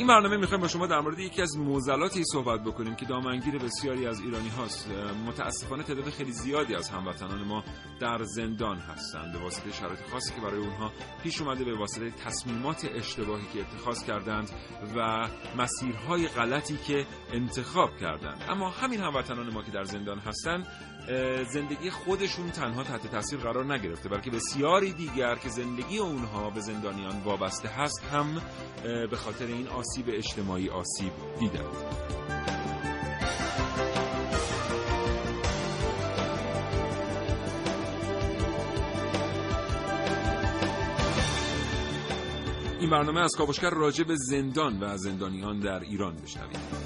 این برنامه می‌خوایم با شما در مورد یکی از موزلاتی صحبت بکنیم که دامنگیر بسیاری از ایرانی هاست. متاسفانه تعداد خیلی زیادی از هموطنان ما در زندان هستند. به واسطه شرایط خاصی که برای اونها پیش اومده به واسطه تصمیمات اشتباهی که اتخاذ کردند و مسیرهای غلطی که انتخاب کردند. اما همین هموطنان ما که در زندان هستند زندگی خودشون تنها تحت تاثیر قرار نگرفته بلکه بسیاری دیگر که زندگی اونها به زندانیان وابسته هست هم به خاطر این آسیب اجتماعی آسیب دیدند. این برنامه از کاوشگر راجع به زندان و زندانیان در ایران بشنوید.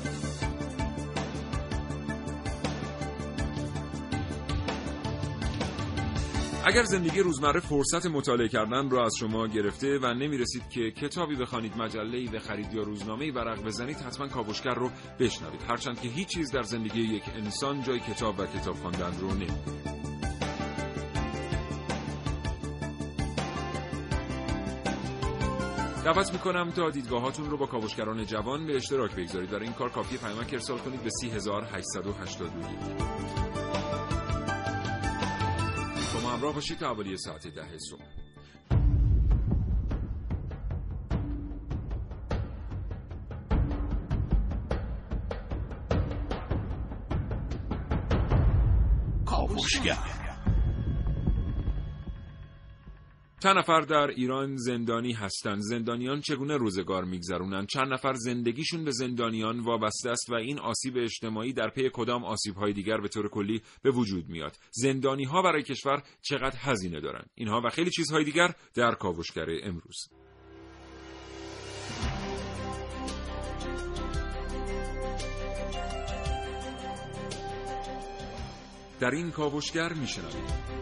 اگر زندگی روزمره فرصت مطالعه کردن رو از شما گرفته و نمی رسید که کتابی بخوانید مجله بخرید یا روزنامه ورق بزنید حتما کاوشگر رو بشنوید. هرچند که هیچ چیز در زندگی یک انسان جای کتاب و کتاب خواندن رو نمیده دعوت می‌کنم تا دیدگاهاتون رو با کاوشگران جوان به اشتراک بگذارید. در این کار کافی پیامک ارسال کنید به 3881 همراه باشید تا حوالی ساعت ده صبح. کاوشگر چند نفر در ایران زندانی هستند؟ زندانیان چگونه روزگار میگذرونند؟ چند نفر زندگیشون به زندانیان وابسته است و این آسیب اجتماعی در پی کدام آسیب های دیگر به طور کلی به وجود میاد؟ زندانی ها برای کشور چقدر هزینه دارند؟ اینها و خیلی چیزهای دیگر در کاوشگر امروز. در این کاوشگر میشنوید.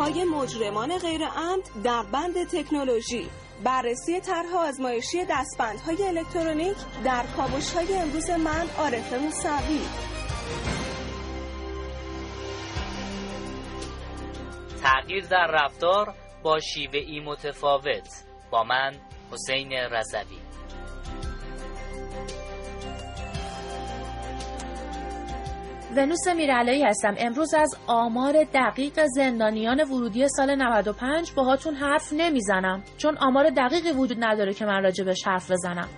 های مجرمان غیر عمد در بند تکنولوژی. بررسی طرح آزمایشی دستبندهای الکترونیک در کاوش های امروز من عارف موسوی. تغییر در رفتار با شیوه ای متفاوت با من حسین رضوی. ونوس میرعلایی هستم. امروز از آمار دقیق زندانیان ورودی سال 95 باهاتون حرف نمی‌زنم. چون آمار دقیقی وجود نداره که من راجبش حرف بزنم.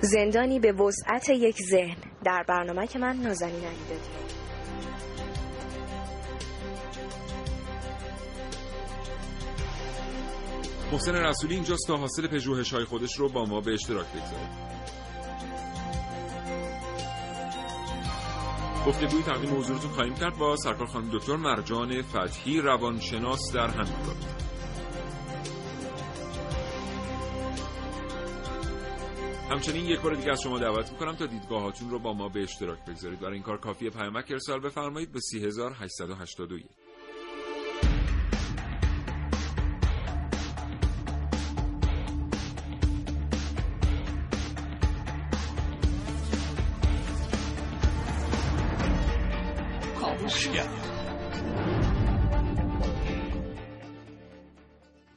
زندانی به وسعت یک ذهن. در برنامه که من نازنین علی دادیم محسن رسولی اینجاست تا حاصل پژوهش های خودش رو با ما به اشتراک بگذاره گفتگوی تقدیم حضورتون خواهیم کرد. با سرکار خانم دکتر مرجان فتحی روانشناس در همین رابطه همچنین یک بار دیگه از شما دعوت می‌کنم تا دیدگاهاتون رو با ما به اشتراک بگذارید. برای این کار کافی پیامک ارسال بفرمایید به 3881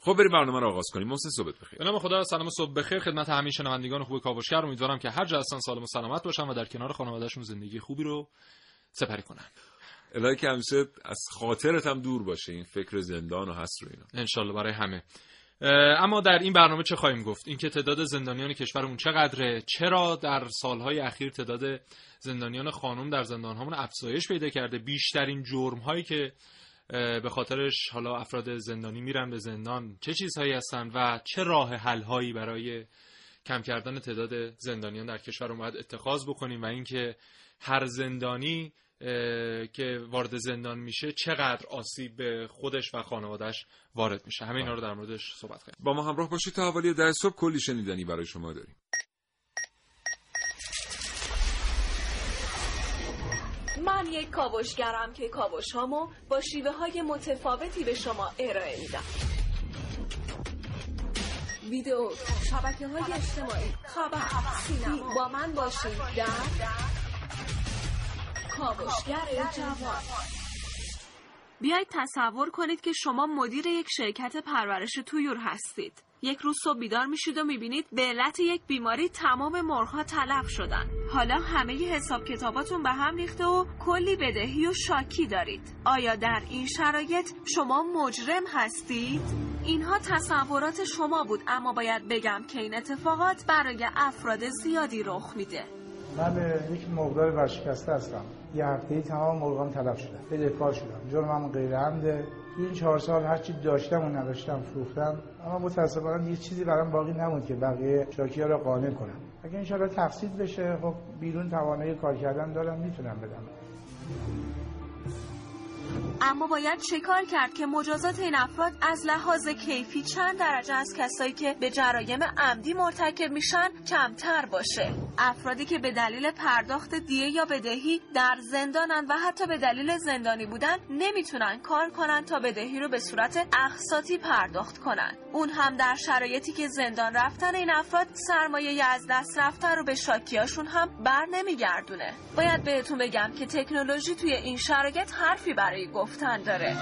خب بریم برنامه رو آغاز کنیم. محسن صبح بخیر. به نام خدا سلام صبح بخیر. خدمت همه شنوندگان خوب کاوشگر. امیدوارم که هر جا هستن سالم و سلامت باشن و در کنار خانوادهشون زندگی خوبی رو سپری کنن. الهی که همیشه از خاطرت هم دور باشه. این فکر زندان و هست رو اینا. انشالله برای همه. اما در این برنامه چه خواهیم گفت؟ اینکه تعداد زندانیان کشورمون چقدره؟ چرا در سالهای اخیر تعداد زندانیان خانم در زندانهامون افزایش پیدا کرده. بیشترین جرم هایی که به خاطرش حالا افراد زندانی میرن به زندان چه چیزهایی هستن و چه راه حل هایی برای کم کردن تعداد زندانیان در کشور باید اتخاذ بکنیم و اینکه هر زندانی که وارد زندان میشه چقدر آسیب به خودش و خانوادهش وارد میشه. همه اینا رو در موردش صحبت کنیم با ما همراه باشید تا حوالی در صبح. کلی شنیدنی برای شما داریم. من یک کاوشگرم که کاوش هامو با شیوه های متفاوتی به شما ارائه میدم. ویدیو شبکه های اجتماعی خبر سینما. با من باشید در کاوشگر جوان. بیایید تصور کنید که شما مدیر یک شرکت پرورش تویور هستید. یک روز صبح بیدار میشید و می‌بینید به علت یک بیماری تمام مرغها تلف شدن. حالا همه حساب کتاباتون به هم ریخته و کلی بدهی و شاکی دارید. آیا در این شرایط شما مجرم هستید؟ اینها تصورات شما بود اما باید بگم که این اتفاقات برای افراد زیادی رخ میده. من یک مقدار ورشکسته هستم. یه هفته تمام مرغان تلف شدن بدهکار شدم. جرمم غیر عمده این چهار سال هرچی داشتم و نداشتم فروختم. اما متاسفانه یه چیزی برام باقی نموند که بقیه شاکی ها رو قانع کنم. اگه انشاءالله تفسید بشه خب بیرون توانایی کار کردن دارم می‌تونم بدم. اما باید کار کرد که مجازات این افراد از لحاظ کیفی چند درجه از کسایی که به جرایم عمدی مرتکب میشن کمتر باشه؟ افرادی که به دلیل پرداخت دیه یا بدهی در زندانن و حتی به دلیل زندانی بودن نمی‌تونن کار کنن تا بدهی رو به صورت اقساطی پرداخت کنن. اون هم در شرایطی که زندان رفتن این افراد سرمایه از دست رفتن رو به شاکیاشون هم بر نمیگردونه باید بهتون بگم که تکنولوژی توی این شرایط حرفی برای گفتن داره.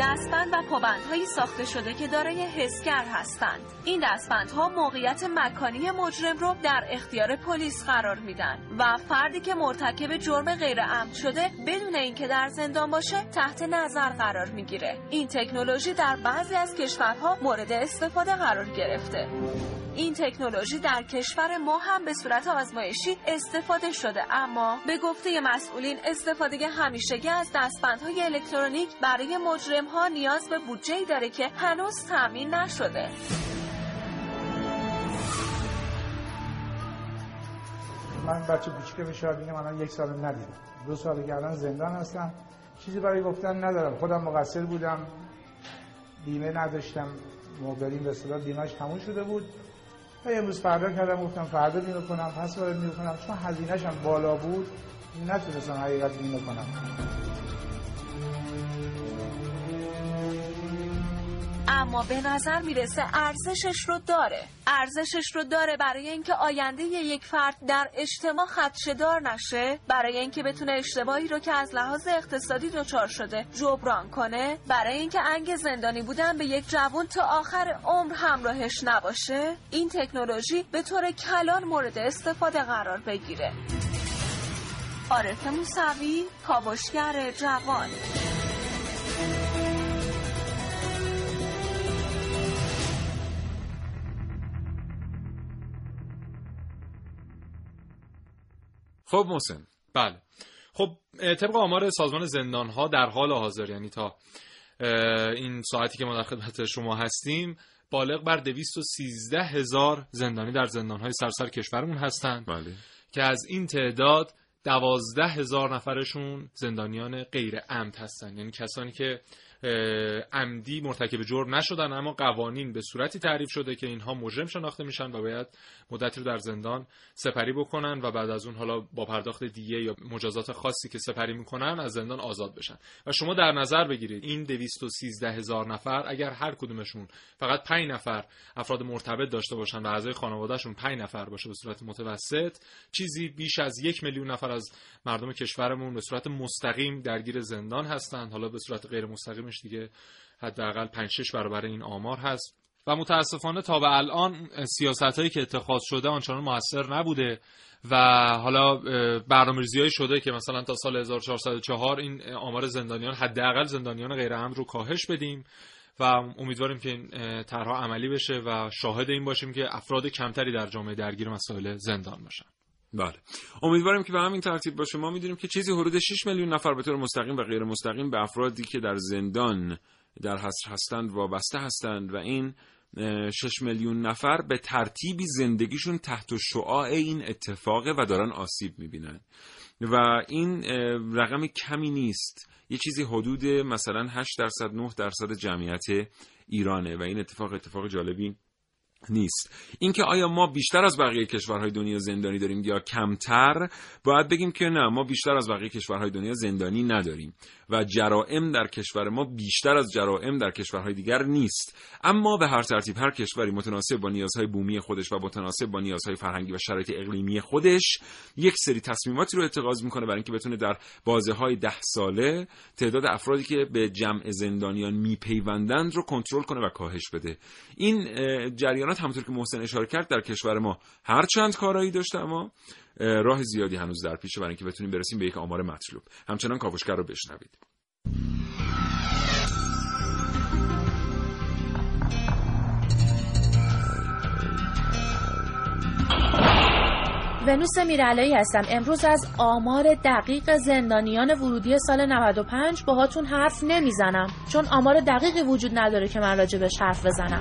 دستبند و پابندهایی ساخته شده که دارای حسگر هستند. این دستبندها موقعیت مکانی مجرم رو در اختیار پلیس قرار میدن و فردی که مرتکب جرم غیر عمد شده بدون اینکه در زندان باشه تحت نظر قرار می‌گیره. این تکنولوژی در بعضی از کشورها مورد استفاده قرار گرفته. این تکنولوژی در کشور ما هم به صورت آزمایشی استفاده شده اما به گفته مسئولین استفاده همیشگی از دستبندهای الکترونیک برای مجرم ها نیاز به بودجه داره که هنوز تامین نشده. من بچه کوچیک به میگم الان یک سال ندیدم. دو سال که الان زندان هستم. چیزی برای گفتن ندارم. خودم مقصر بودم. بیمه نداشتم. موبرین به صدا بیمهش تموم شده بود. و امروز فردا کردم گفتم فردا بیمه کنم پس فردا بیمه کنم. چون هزینهش هم بالا بود. نتونستم حقیقت بیمه کنم. اما به نظر می‌رسه ارزشش رو داره. ارزشش رو داره برای اینکه آینده یک فرد در اجتماع خدشدار نشه برای اینکه بتونه اشتباهی رو که از لحاظ اقتصادی دچار شده جبران کنه برای اینکه انگ زندانی بودن به یک جوان تا آخر عمر همراهش نباشه این تکنولوژی به طور کلان مورد استفاده قرار بگیره. عارف موسوی کاوشگر جوان. خب محسن بله. خب طبق آمار سازمان زندان ها در حال حاضر یعنی تا این ساعتی که ما در خدمت شما هستیم بالغ بر 213 هزار زندانی در زندان های سرسر کشورمون هستند. بله. که از این تعداد دوازده هزار نفرشون زندانیان غیر عمد هستن یعنی کسانی که عمدی مرتکب جرم نشدن اما قوانین به صورتی تعریف شده که اینها مجرم شناخته میشن و باید مدتی رو در زندان سپری بکنن و بعد از اون حالا با پرداخت دیگه یا مجازات خاصی که سپری می‌کنن از زندان آزاد بشن. و شما در نظر بگیرید این 213 هزار نفر اگر هر کدومشون فقط 5 نفر افراد مرتبط داشته باشن و اعضای خانوادهشون 5 نفر باشه به صورت متوسط چیزی بیش از یک میلیون نفر از مردم کشورمون به صورت مستقیم درگیر زندان هستند حالا به صورت غیر مستقیمش دیگه حداقل 5 6 برابر این آمار هست. و متاسفانه تا به الان سیاست هایی که اتخاذ شده آنچنان موثر نبوده و حالا برنامه‌ریزی شده که مثلا تا سال 1404 این آمار زندانیان حداقل زندانیان غیر امن رو کاهش بدیم و امیدواریم که این طرحها عملی بشه و شاهد این باشیم که افراد کمتری در جامعه درگیر مسائل زندان باشن. بله. امیدواریم که به همین ترتیب باشه ما می‌دونیم که چیزی حدود 6 میلیون نفر به طور مستقیم و غیر مستقیم به افرادی که در زندان در حصر هستند وابسته هستند و این 6 میلیون نفر به ترتیبی زندگیشون تحت شعاع این اتفاقه و دارن آسیب می‌بینن. و این رقم کمی نیست. یه چیزی حدود مثلا 8 درصد 9 درصد جمعیت ایرانه و این اتفاق اتفاق جالبی نیست. اینکه آیا ما بیشتر از بقیه کشورهای دنیا زندانی داریم یا کمتر باید بگیم که نه ما بیشتر از بقیه کشورهای دنیا زندانی نداریم و جرائم در کشور ما بیشتر از جرائم در کشورهای دیگر نیست. اما به هر ترتیب هر کشوری متناسب با نیازهای بومی خودش و متناسب با نیازهای فرهنگی و شرایط اقلیمی خودش یک سری تصمیماتی رو اتخاذ می‌کنه برای اینکه بتونه در بازه های ده ساله تعداد افرادی که به جمع زندانیان میپیوندند رو کنترل کنه و کاهش بده. این جریانات همونطور که محسن اشاره کرد در کشور ما هر چند کارایی داشته اما راه زیادی هنوز در پیشه برای اینکه بتونیم برسیم به یک آمار مطلوب. همچنان کاوشگر رو بشنوید. ونوس میرعلایی هستم. امروز از آمار دقیق زندانیان ورودی سال 95 باهاتون حرف نمی‌زنم چون آمار دقیقی وجود نداره که من راجبش حرف بزنم.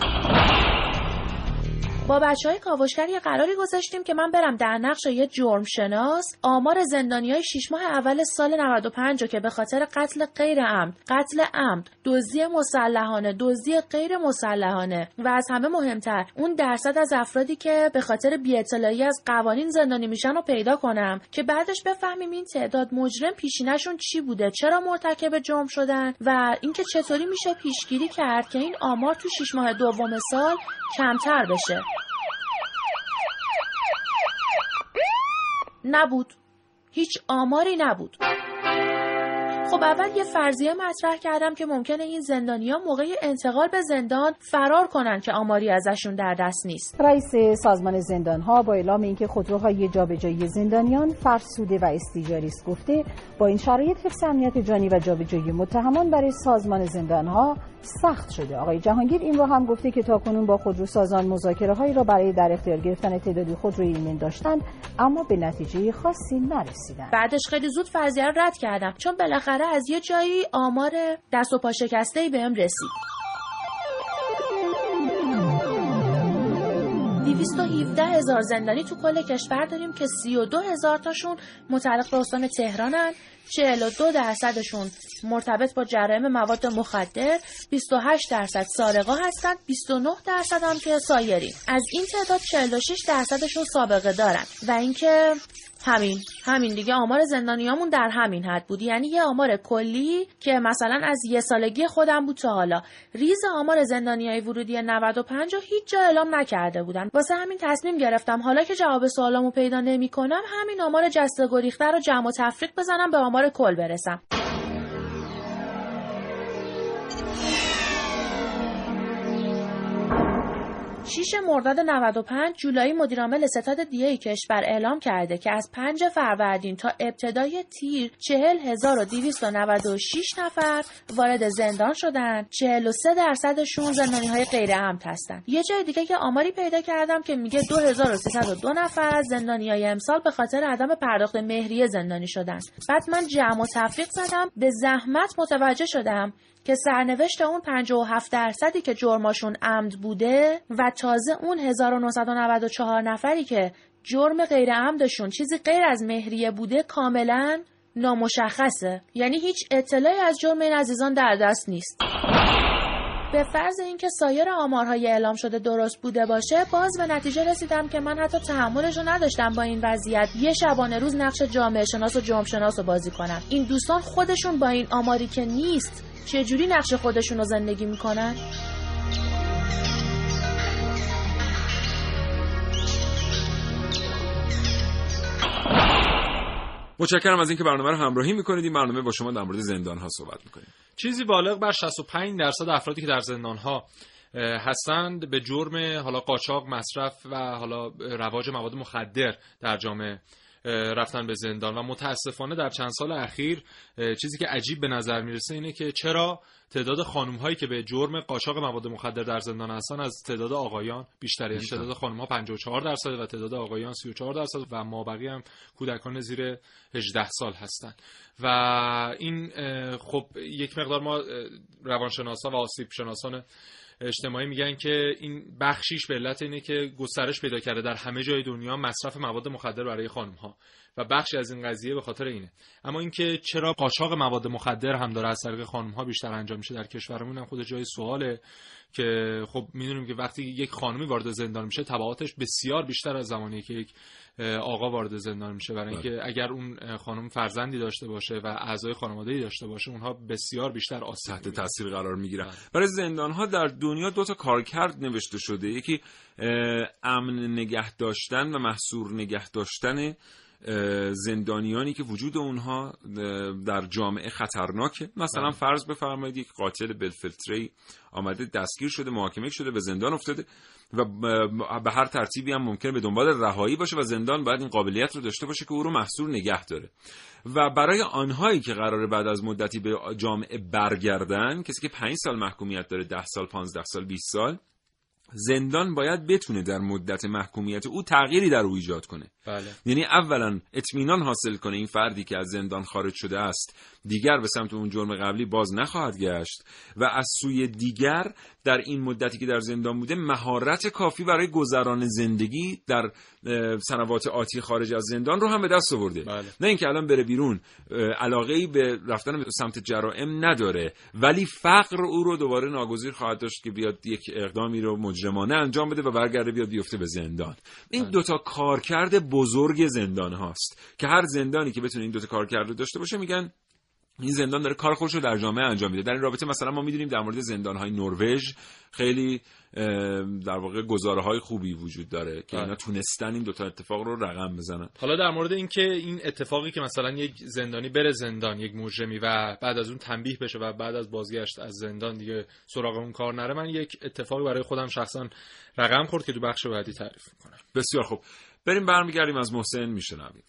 با بچه های کاوشگر یه قراری گذاشتیم که من برم در نقش یه جرم شناس آمار زندانی های 6 ماه اول سال 95 رو که به خاطر قتل غیر عمد، قتل عمد، دزدی مسلحانه، دزدی غیر مسلحانه و از همه مهمتر اون درصد از افرادی که به خاطر بی‌اطلاعی از قوانین زندانی میشن رو پیدا کنم که بعدش بفهمیم این تعداد مجرم پیشینشون چی بوده، چرا مرتکب جرم شدن و اینکه چطوری میشه پیشگیری کرد که این آمار تو 6 ماه دوم سال کمتر بشه. نبود هیچ آماری نبود خب اول یه فرضیه مطرح کردم که ممکنه این زندانیا موقع انتقال به زندان فرار کنن که آماری ازشون در دست نیست. رئیس سازمان زندان ها با اعلام اینکه خودروهای جابجایی زندانیان فرسوده و استیجاری است گفته با این شرایط حفظ امنیت جانی و جابجایی متهمان برای سازمان زندان ها سخت شده آقای جهانگیر این رو هم گفته که تاکنون با خودروسازان مذاکره هایی را برای در اختیار گرفتن تعدادی خودروی ایمن داشتند اما به نتیجه خاصی نرسیدند بعدش خیلی زود فرضیه رد کردم چون بالاخره از یه جایی آمار دست و پا شکسته ای بهم رسید. 217 هزار زندانی تو کل کشور داریم که 32 هزار تاشون متعلق به استان تهرانن 42 درصدشون مرتبط با جرایم مواد مخدر 28 درصد سارقا هستند 29 درصد هم که سایری از این تعداد 46 درصدشون سابقه دارن. و اینکه همین همین دیگه آمار زندانیامون در همین حد بود. یعنی یه آمار کلی که مثلا از یه سالگی خودم بود تا حالا. ریز آمار زندانیای ورودی 95 رو هیچ جا اعلام نکرده بودن. واسه همین تصمیم گرفتم حالا که جواب سوالامو پیدا نمی‌کنم همین آمار جسته گریخته رو جمع و تفریق بزنم به آمار کل برسم. 6 مرداد 95 جولایی مدیرعامل ستاد دیه کشور اعلام کرده که از 5 فروردین تا ابتدای تیر 40296 نفر وارد زندان شدن. 43 درصدشون زندانی های غیر امن هستن. یه جای دیگه که آماری پیدا کردم که میگه 2302 نفر از زندانی های امسال به خاطر عدم پرداخت مهریه زندانی شدن. بعد من جمع و تفریق زدم به زحمت متوجه شدم که سرنوشت اون 57 درصدی که جرماشون عمد بوده و تازه اون 1994 نفری که جرم غیر عمدشون چیزی غیر از مهریه بوده کاملا نامشخصه. یعنی هیچ اطلاعی از جرم این عزیزان در دست نیست. به فرض اینکه سایر آمارهای اعلام شده درست بوده باشه باز به نتیجه رسیدم که من حتی تحملش رو نداشتم با این وضعیت. یه شبانه روز نقش جامعه شناس و جرم شناس رو بازی کنم. این دوستان خودشون با این آماری که نیست چجوری نقش خودشون رو زندگی می‌کنن؟ متشکرم از اینکه برنامه رو همراهی می‌کنید این برنامه با شما در مورد زندان ها صحبت می‌کنیم چیزی بالغ بر 65 درصد افرادی که در زندان ها هستند به جرم حالا قاچاق مصرف و حالا رواج مواد مخدر در جامعه رفتن به زندان. و متاسفانه در چند سال اخیر چیزی که عجیب به نظر می‌رسه اینه که چرا تعداد خانم هایی که به جرم قاچاق مواد مخدر در زندان هستن از تعداد آقایان بیشتره یعنی تعداد خانم ها 54 درصد و تعداد آقایان 34 درصد و ما بقیه هم کودکان زیر 18 سال هستن. و این خب یک مقدار ما روانشناسا و آسیب شناسان اجتماعی میگن که این بخشیش به علت اینه که گسترش پیدا کرده در همه جای دنیا مصرف مواد مخدر برای خانم ها و بخشی از این قضیه به خاطر اینه. اما اینکه چرا قاچاق مواد مخدر هم داره از طریق خانم ها بیشتر انجام میشه در کشورمون هم خود جای سواله. که خب می‌دونیم که وقتی یک خانمی وارد زندان میشه تبعاتش بسیار بیشتر از زمانی که یک آقا وارد زندان میشه برای اینکه بله. اگر اون خانم فرزندی داشته باشه و اعضای خانواده داشته باشه اونها بسیار بیشتر آسیب تحت تاثیر قرار می‌گیرن بله. برای زندان ها در دنیا دو تا کارکرد نوشته شده یکی امن نگه داشتن و محصور نگه داشتن زندانیانی که وجود اونها در جامعه خطرناکه. مثلا بله. فرض بفرمایید یک قاتل بلفلتری آمده دستگیر شده محاکمه شده به زندان افتاده و به هر ترتیبی هم ممکن به دنبال رهایی باشه و زندان باید این قابلیت رو داشته باشه که او رو محصور نگه داره. و برای آنهایی که قراره بعد از مدتی به جامعه برگردن کسی که 5 سال محکومیت داره 10 سال 15 سال 20 سال زندان باید بتونه در مدت محکومیت او تغییری در او ایجاد کنه. بله. یعنی اولا اطمینان حاصل کنه این فردی که از زندان خارج شده است دیگر به سمت اون جرم قبلی باز نخواهد گشت و از سوی دیگر در این مدتی که در زندان بوده مهارت کافی برای گذران زندگی در سنوات آتی خارج از زندان رو هم به دست آورده بله. نه اینکه الان بره بیرون علاقه ای به رفتن به سمت جرائم نداره ولی فقر او رو دوباره ناگزیر خواهد داشت که بیاد یک اقدامی رو مجرمانه انجام بده و برگرده بیاد بیفته به زندان این بله. دوتا کارکرد بزرگ زندان هاست. که هر زندانی که بتونه این دوتا کارکرد داشته باشه میگن این زندان داره کار خودش رو در جامعه انجام میده. در این رابطه مثلا ما می‌دونیم در مورد زندان های نروژ خیلی در واقع گزاره های خوبی وجود داره که اینا بله. تونستن این دوتا اتفاق رو رقم بزنن. حالا در مورد اینکه این اتفاقی که مثلا یک زندانی بره زندان یک مجرمی و بعد از اون تنبیه بشه و بعد از بازگشت از زندان دیگه سراغ اون کار نره من یک اتفاقی برای خودم شخصا رقم خورد که تو بخش بعدی تعریف می‌کنم. بسیار خوب. بریم برمیگردیم از محسن میشنویم.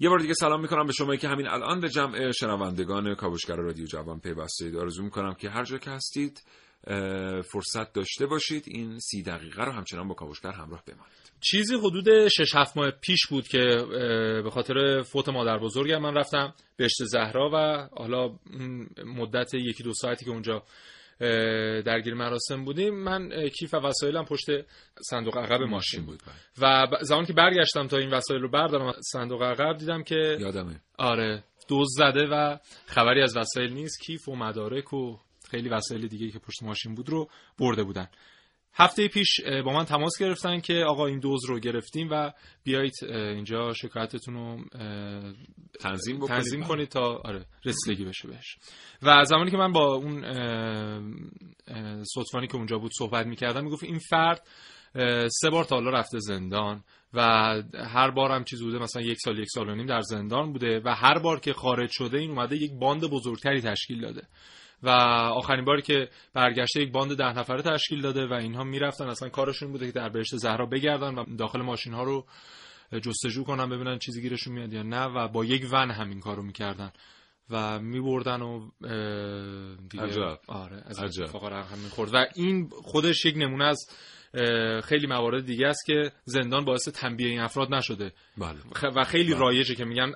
یه بار دیگه سلام می‌کنم به شما که همین الان به جمع شنوندگان کاوشگر رادیو جوان پیوسته آرزو می‌کنم که هر جا که هستید فرصت داشته باشید این سی دقیقه رو همچنان با کاوشگر همراه بمانید. چیزی حدود 6 7 ماه پیش بود که به خاطر فوت مادر بزرگم من رفتم بهشت زهرا و حالا مدت یکی دو ساعتی که اونجا درگیر مراسم بودیم من کیف و وسایلم پشت صندوق عقب ماشین بود و زمان که برگشتم تا این وسایل رو بردارم صندوق عقب دیدم که یادمه. آره دوز زده و خبری از وسایل نیست کیف و مدارک و خیلی وسایل دیگه که پشت ماشین بود رو برده بودن. هفته پیش با من تماس گرفتن که آقا این دوز رو گرفتیم و بیایید اینجا شکایتتون رو تنظیم, تنظیم کنید تا آره رسیدگی بشه بهش. و زمانی که من با اون صدفانی که اونجا بود صحبت می‌کردم می‌گفت این فرد سه بار تا حالا رفته زندان و هر بار هم چیز بوده مثلا یک سال یک سال و نیم در زندان بوده و هر بار که خارج شده این اومده یک باند بزرگتری تشکیل داده. و آخرین باری که برگشته یک باند ده نفره تشکیل داده و اینها می‌رفتن. اصلا کارشون بوده که در بهشت زهرا بگردن و داخل ماشین ها رو جستجو کنن ببینن چیزی گیرشون میاد یا نه و با یک ون همین کارو می‌کردن و میبردن و دیگه عجب. آره از اتفاقا رقم می‌خورد و این خودش یک نمونه از خیلی موارد دیگه است که زندان باعث تنبیه این افراد نشده بله. و خیلی بله. رایجه که میگن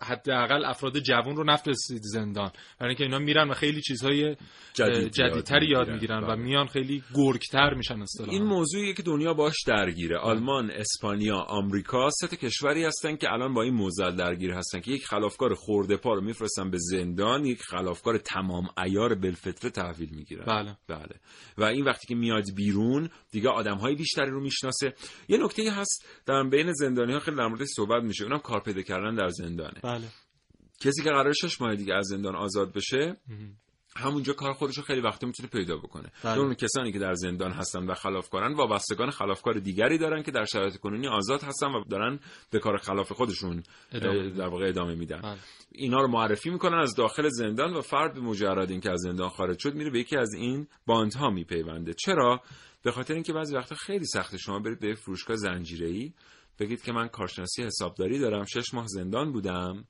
حداقل افراد جوان رو نفرستید زندان برای اینکه اینا میرن و خیلی چیزهای جدیدتری یاد می‌گیرن و بله. میان خیلی گرگتر میشن اصطلاحا این موضوعیه که دنیا باش درگیره بله. آلمان اسپانیا آمریکا سه کشوری هستن که الان با این موضوع درگیر هستن که یک خلافکار خورده پا رو میفرستن به زندان یک خلافکار تمام عیار بلفطره تحویل می‌گیرن بله بله و این وقتی که میاد بیرون دیگه آدم های بیشتری رو می‌شناسه. یه نکته هست در بین زندانی ها خیلی در موردش صحبت میشه. اونم کار پیدا کردن در زندانه. بله. کسی که قرار شش ماه دیگه از زندان آزاد بشه همونجا کار خودش رو خیلی وقت می‌تونه پیدا بکنه. بله. اون کسانی که در زندان هستن و خلافکارن وابستگان خلافکار دیگری دارن که در شرایط کنونی آزاد هستن و دارن به کار خلاف خودشون ادامه در واقع ادامه میدن. بله. اینا رو معرفی می‌کنن از داخل زندان و فرد به مجرد اینکه از زندان خارج شد میره به یکی از این باندها میپیونده. چرا؟ به خاطر اینکه بعضی وقتا خیلی سخته شما برید به فروشگاه زنجیره‌ای بگید که من کارشناسی حسابداری دارم شش ماه زندان بودم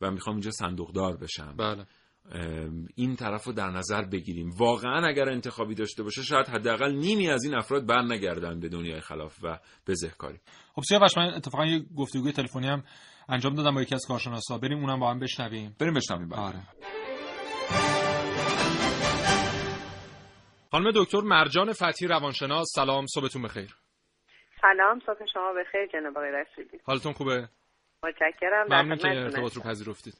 و می‌خوام اینجا صندوقدار بشم. بله. این طرف رو در نظر بگیریم. واقعا اگر انتخابی داشته باشه شاید حداقل نیمی از این افراد بر نگردن به دنیای خلاف و بزهکاری خب سیاوش من اتفاقا یه گفتگوی تلفنی هم انجام دادم با یکی از کارشناسا. بریم اونم با هم بشنویم. بریم بشنویم بعد. آره. خانم دکتر مرجان فتحی روانشناس سلام صبحتون بخیر. سلام صبح شما بخیر جناب آقای رسولی. حالتون خوبه؟ متشکرم ممنون که. ارتباط رو پذیرفتید.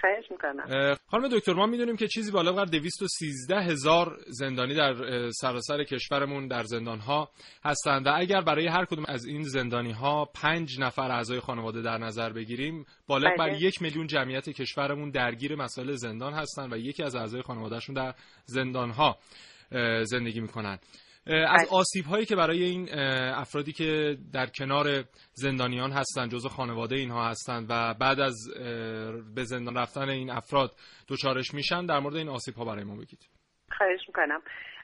خواهش می‌کنم. خانم دکتر ما می‌دونیم که چیزی بالغ بر 213 هزار زندانی در سراسر کشورمون در زندان ها هستند و اگر برای هر کدوم از این زندانی ها پنج نفر اعضای خانواده در نظر بگیریم بالغ بر بله. یک میلیون جمعیت کشورمون درگیر مسائل زندان هستند و یکی از اعضای خانوادهشون در زندان ها زندگی می‌کنن. از بله. آسیب هایی که برای این افرادی که در کنار زندانیان هستند جزو خانواده اینها هستند و بعد از به زندان رفتن این افراد دچارش میشن در مورد این آسیب ها برای ما بگید. خواهش می‌کنم.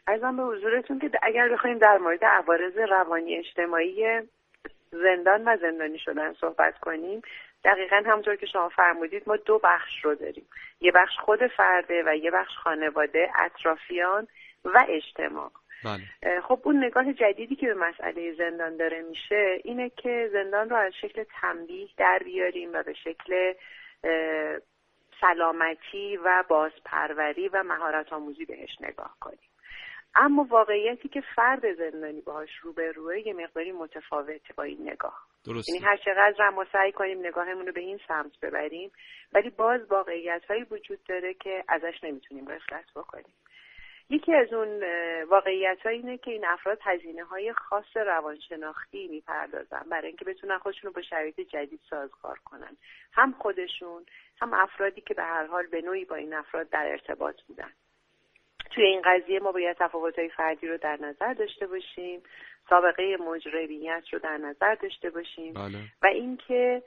ارزم به حضورتون که اگر بخوایم در مورد عوارض روانی اجتماعی زندان و زندانی شدن صحبت کنیم دقیقا همونطور که شما فرمودید ما دو بخش رو داریم. یه بخش خود فرده و یه بخش خانواده اطرافیان و اجتماع. بله. خب اون نگاه جدیدی که به مسئله زندان داره میشه اینه که زندان رو از شکل تنبیه در بیاریم و به شکل سلامتی و بازپروری و مهارت آموزی بهش نگاه کنیم. اما واقعیتی که فرد زندانی باهاش روبروه یه مقداری متفاوته با این نگاه. درسته. یعنی هر چقدر هم ما سعی کنیم نگاهمون رو به این سمت ببریم ولی باز واقعیت هایی وجود داره که ازش نمی‌تونیم غفلت بکنیم. یکی از اون واقعیت اینه که این افراد هزینه های خاص روانشناختی می‌پردازن برای اینکه بتونن خودشون رو با شرایط جدید سازگار کنن. هم خودشون هم افرادی که به هر حال به نوعی با این افراد در ارتباط بودن. توی این قضیه ما باید تفاوت‌های فردی رو در نظر داشته باشیم سابقه مجرمیت رو در نظر داشته باشیم بله. و اینکه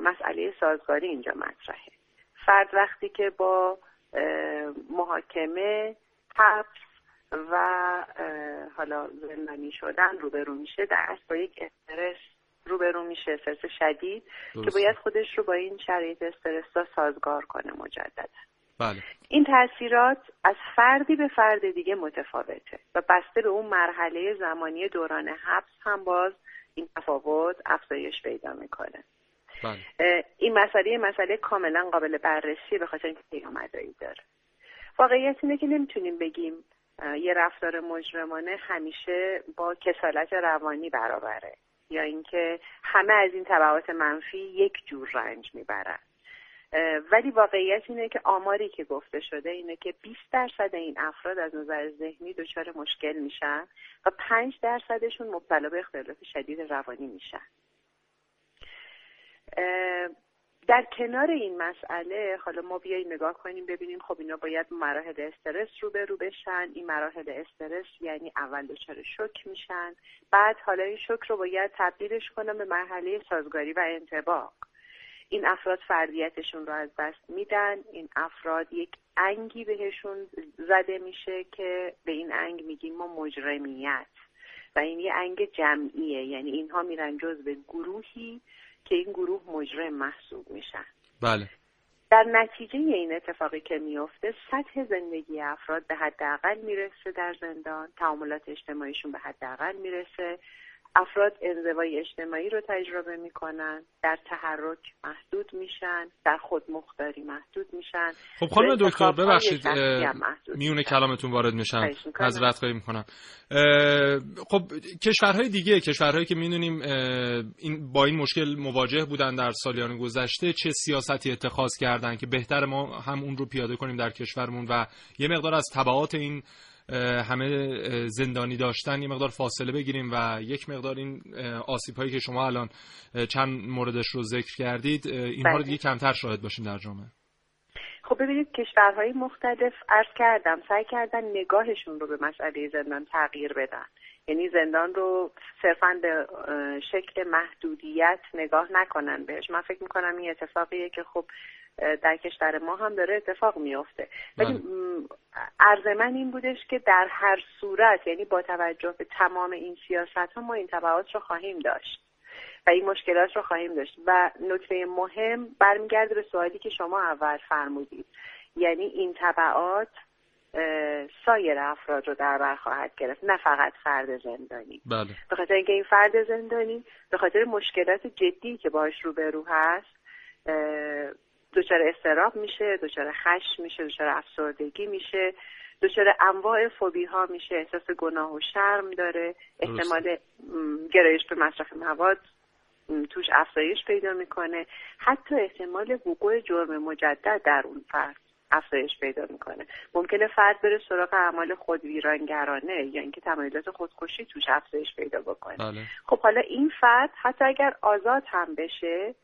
مسئله سازگاری اینجا مطرحه. فرد وقتی که با محاکمه حبس و حالا زندانی شدن روبرو میشه. در اصل با یک استرس روبرو میشه استرس شدید که درسته. باید خودش رو با این شرایط استرس سازگار کنه مجددا. بله. این تاثیرات از فردی به فرد دیگه متفاوته و بسته به اون مرحله زمانی دوران حبس هم باز این تفاوت افزایش پیدا می‌کنه. بله. این مسئله مسئله کاملا قابل بررسی به خاطر اینکه پیامدهایی داره. واقعیت اینه که نمی‌تونیم بگیم یه رفتار مجرمانه همیشه با کسالت روانی برابره. یا اینکه همه از این تبعات منفی یک جور رنج می‌برن. ولی واقعیت اینه که آماری که گفته شده اینه که 20 درصد این افراد از نظر ذهنی دچار مشکل میشن و 5 درصدشون مبتلا به اختلالات شدید روانی میشن. در کنار این مسئله حالا ما بیاییم نگاه کنیم ببینیم خب اینا باید مراحل استرس روبرو بشن. این مراحل استرس یعنی اول دچار شوک میشن. بعد حالا این شوک رو باید تبدیلش کنم به مرحله سازگاری و انتباق. این افراد فردیتشون رو از دست میدن. این افراد یک انگی بهشون زده میشه که به این انگ میگیم ما مجرمیت. و این یه انگ جمعیه. یعنی اینها میرن جز به گروهی که این گروه مجرم محسوب میشن. بله. در نتیجه این اتفاقی که میفته سطح زندگی افراد به حداقل می‌رسه در زندان. تعاملات اجتماعیشون به حداقل می‌رسه. افراد انزوای اجتماعی رو تجربه می‌کنن در تحرک محدود میشن در خودمختاری محدود میشن خب خانم دکتر ببخشید میونه. کلامتون وارد میشم. معذرت خواهی می‌کنم خب کشورهای دیگه کشورهایی که می‌دونیم این با این مشکل مواجه بودن در سالیان گذشته چه سیاستی اتخاذ کردن که بهتر ما هم اون رو پیاده کنیم در کشورمون و یه مقدار از تبعات این همه زندانی داشتن یه مقدار فاصله بگیریم و یک مقدار این آسیب هایی که شما الان چند موردش رو ذکر کردید اینها رو بله. دیگه کمتر شاهد باشیم در جامعه خب ببینید کشورهای مختلف عرض کردم سعی کردن نگاهشون رو به مسئله زندان تغییر بدن یعنی زندان رو صرفا به شکل محدودیت نگاه نکنن بهش. من فکر می‌کنم این اتفاقیه که خب در کشور ما هم داره اتفاق میافته. ولی بله. عرض من این بودش که در هر صورت یعنی با توجه به تمام این سیاست ها ما این تبعات رو خواهیم داشت و این مشکلات رو خواهیم داشت. و نکته مهم برمیگرده به سوالی که شما اول فرمودید. یعنی این تبعات سایر افراد رو در بر خواهد گرفت نه فقط فرد زندانی. بله. به خاطر اینکه این فرد زندانی به خاطر مشکلات جدی که باش روبرو هست اه، دچار استراب میشه دچار خشم میشه دچار افسردگی میشه دچار انواع فوبی ها میشه احساس گناه و شرم داره احتمال گرایش به مصرف مواد توش افزایش پیدا می‌کنه. حتی احتمال وقوع جرم مجدد در اون فرد. افزایش پیدا می‌کنه. ممکنه فرد بره سراغ اعمال خود ویرانگرانه یا اینکه تمایلات خودکشی توش افزایش پیدا بکنه. بله. خب حالا این فرد حتی اگر آزاد هم بشه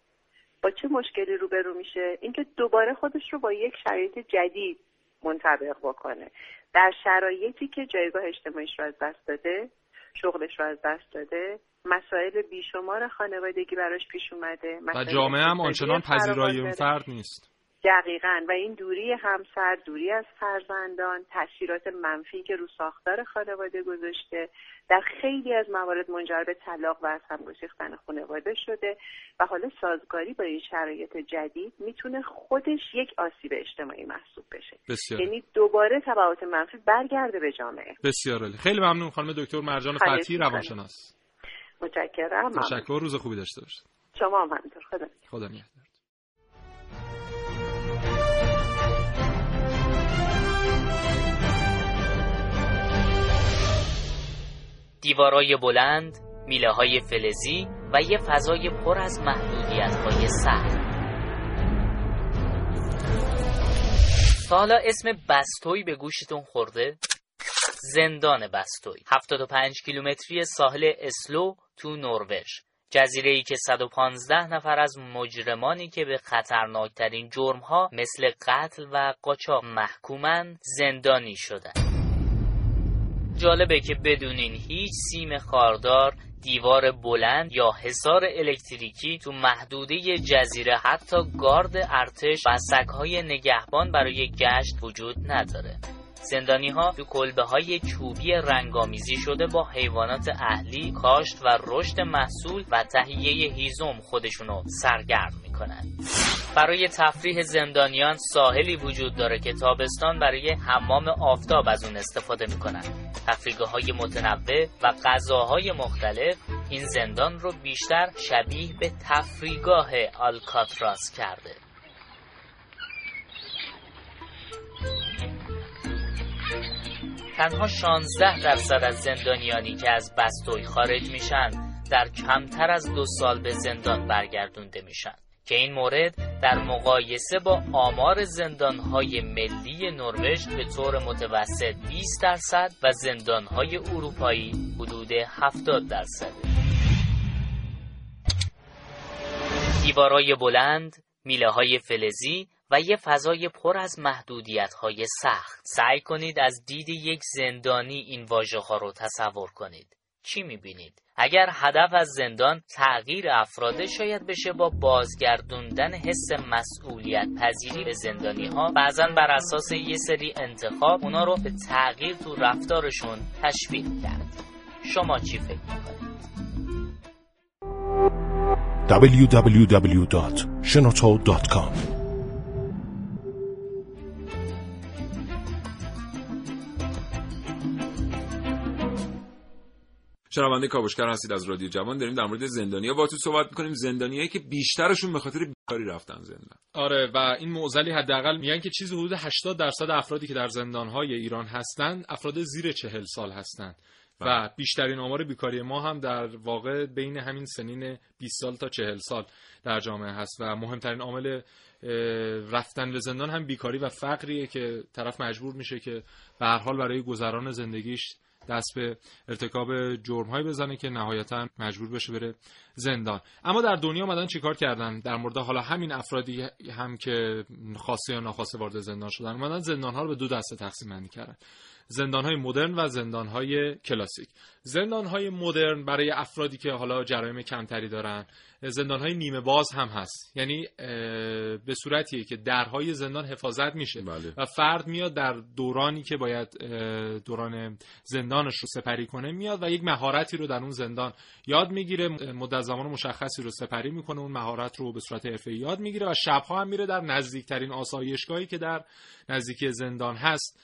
با چه مشکلی روبرو میشه؟ اینکه دوباره خودش رو با یک شرایط جدید منطبق بکنه. در شرایطی که جایگاه اجتماعیش رو از دست داده شغلش رو از دست داده مسائل بیشمار خانوادگی براش پیش اومده و جامعه هم آنچنان فراوان پذیرای اون. فرد نیست. دقیقا. و این دوری همسر دوری از فرزندان تاثیرات منفی که رو ساختار خانواده گذاشته در خیلی از موارد منجر به طلاق و از هم گسیختن خانواده شده و حالا سازگاری با این شرایط جدید می‌تونه خودش یک آسیب اجتماعی محسوب بشه. بسیار. یعنی دوباره تبعات منفی برگرده به جامعه. بسیار عالی. خیلی ممنون خانم دکتر. مرجان می‌کنم. روانشناس. متشکرم. تشکر. روز خوبی داشته باشید. شما هم همینطور. خدا خدا نگهدار. دیوارای بلند، میله های فلزی و یه فضای پر از محدودیت های سخت. تا حالا اسم بستوی به گوشتون خورده؟ زندان بستوی 75 کیلومتری ساحل اسلو تو نروژ جزیره ای که 115 نفر از مجرمانی که به خطرناکترین جرم ها مثل قتل و قاچاق محکومن زندانی شدن جالبه که بدونین هیچ سیم خاردار دیوار بلند یا حصار الکتریکی تو محدوده جزیره حتی گارد ارتش و سگهای نگهبان برای گشت وجود نداره. زندانی ها تو کلبه های چوبی رنگامیزی شده با حیوانات اهلی کاشت و رشد محصول و تهیه هیزم خودشونو سرگرم می‌کنن. برای تفریح زندانیان ساحلی وجود داره که تابستان برای حمام آفتاب از اون استفاده می‌کنن. تفریگاه های متنوع و غذاهای مختلف این زندان رو بیشتر شبیه به تفریگاه آلکاتراس کرده. تنها 16 درصد از زندانیانی که از بستوی خارج میشن در کمتر از دو سال به زندان برگردونده میشن. که این مورد در مقایسه با آمار زندانهای ملی نروژ به طور متوسط 20 درصد و زندانهای اروپایی حدود 70 درصد. دیوارای بلند، میله های فلزی و یه فضای پر از محدودیت های سخت سعی کنید از دید یک زندانی این واژه ها رو تصور کنید چی می‌بینید؟ اگر هدف از زندان تغییر افراده شاید بشه با بازگردوندن حس مسئولیت پذیری به زندانی ها بعضا بر اساس یه سری انتخاب اونا رو به تغییر تو رفتارشون تشویق کرد شما چی فکر می‌کنید؟ www.shenoto.com شنونده کاوشگر هستید از رادیو جوان داریم در مورد زندانیا با تو صحبت می‌کنیم. زندانیایی که بیشترشون به خاطر بیکاری رفتن زندان. آره و این معضلی حداقل میگن که چیزی حدود 80 درصد افرادی که در زندانهای ایران هستند افراد زیر چهل سال هستند و بیشترین آمار بیکاری ما هم در واقع بین همین سنین 20 سال تا 40 سال در جامعه هست و مهمترین عامل رفتن به زندان هم بیکاری و فقریه که طرف مجبور میشه که به هر حال برای گذران زندگیش دست به ارتکاب جرمهایی بزنه که نهایتا مجبور بشه بره زندان. اما در دنیا اومدن چیکار کردن؟ در مورد حالا همین افرادی هم که خاصه یا ناخواسته وارد زندان شدن اومدن زندان ها رو به دو دسته تقسیم بندی کردن. زندان های مدرن و زندان های کلاسیک. زندان های مدرن برای افرادی که حالا جرایم کمتری دارن زندان های نیمه باز هم هست. یعنی به صورتیه که درهای زندان حفاظت میشه. بله. و فرد میاد در دورانی که باید دوران زندانش رو سپری کنه میاد و یک مهارتی رو در اون زندان یاد می‌گیره مدت زمان مشخصی رو سپری می‌کنه اون مهارت رو به صورت حرفه‌ای یاد می‌گیره و شبها هم میره در نزدیکترین آسایشگاهی که در نزدیکی زندان هست.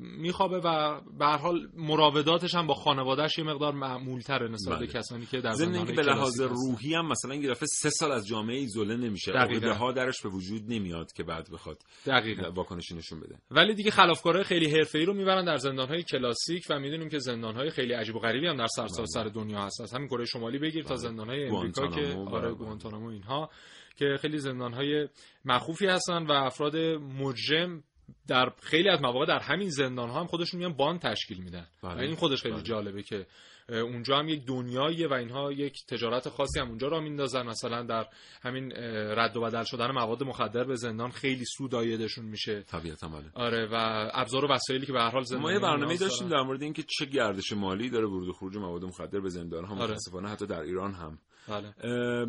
میخوابه و به هر حال مراوداتش هم با خانوادهش یه مقدار معمولتره نسبت به بله. کسانی که در اینکه به لحاظ روحی هم مثلا این دفعه سه سال از جامعه ایزوله نمیشه دقیقاً. ها درش به وجود نمیاد که بعد بخواد دقیقاً. واکنشی نشون بده ولی دیگه خلافکارهای خیلی حرفه‌ای رو می‌برن در زندانهای کلاسیک و می‌دونیم که زندانهای خیلی عجیب و غریبی هم در سرتاسر سر دنیا هست از همین کره شمالی بگیر تا زندانهای امریکا که آره بله. گوانتانامو اینها که خیلی زندانهای مخوفی هستن و افراد مجرم در خیلی از مواقع در همین زندان ها هم خودشون میان باند تشکیل میدن بله. این خودش خیلی بله. جالبه که اونجا هم یک دنیاییه و اینها یک تجارت خاصی هم اونجا را میندازن مثلا در همین رد و بدل شدن مواد مخدر به زندان خیلی سود عایدشون میشه طبیعتا بله آره و ابزار و وسایلی که به هر حال زندان ما یه برنامه داشتیم در مورد اینکه چه گردش مالی داره ورود و خروج مواد مخدر به زندان ها آره. متاسفانه حتی در ایران هم بله.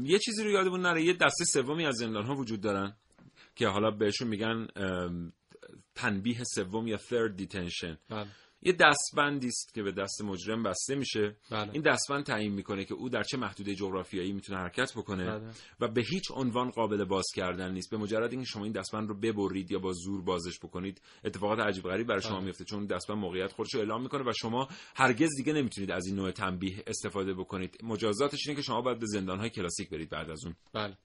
یه چیزی رو یادمون نره یه دسته سومی از زندان ها وجود دارن که حالا بهشون میگن تنبیه سوم یا third detention بله. یه دستبندی است که به دست مجرم بسته میشه بله. این دستبند تعیین می‌کنه که او در چه محدوده جغرافیایی می‌تونه حرکت بکنه بله. و به هیچ عنوان قابل باز کردن نیست به مجرد اینکه شما این دستبند رو ببرید یا با زور بازش بکنید اتفاقات عجیب غریب برای شما بله. میفته چون دستبند موقعیت خودش رو اعلام می‌کنه و شما هرگز دیگه نمی‌تونید از این نوع تنبیه استفاده بکنید مجازاتش اینه که شما باید به زندانهای کلاسیک برید بعد از اون بله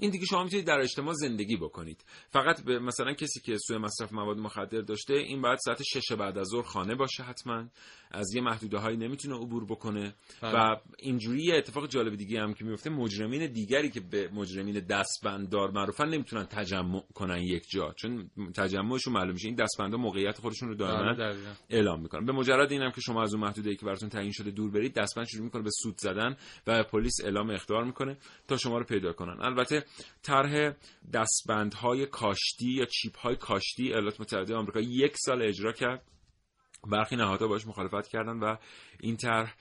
این دیگه شما می‌تونید در اجتماع زندگی بکنید. فقط به مثلا کسی که سوء مصرف مواد مخدر داشته این باید ساعت شش بعد از ظهر خانه باشه حتما. از یه محدوده هایی نمی‌تونه عبور بکنه. بله. و اینجوری یه اتفاق جالب دیگه هم که میفته مجرمین دیگری که به مجرمین دستبنددار معروفن نمی‌تونن تجمع کنن یک جا. چون تجمعشون معلوم میشه این دستبندا موقعیت خودشون رو دائما بله،. اعلام می‌کنن. به مجرد اینم که شما از اون محدوده ای که براتون تعیین شده دور برید دستبند شروع می‌کنه به سود زدن و پلیس اعلام اختیار می‌کنه تا شما رو پیدا کنن. البته طرح دستبندهای کاشتی یا چیپ های کاشتی ایالات متحده آمریکا یک سال اجرا کرد. برخی نهادها باش مخالفت کردن و این طرح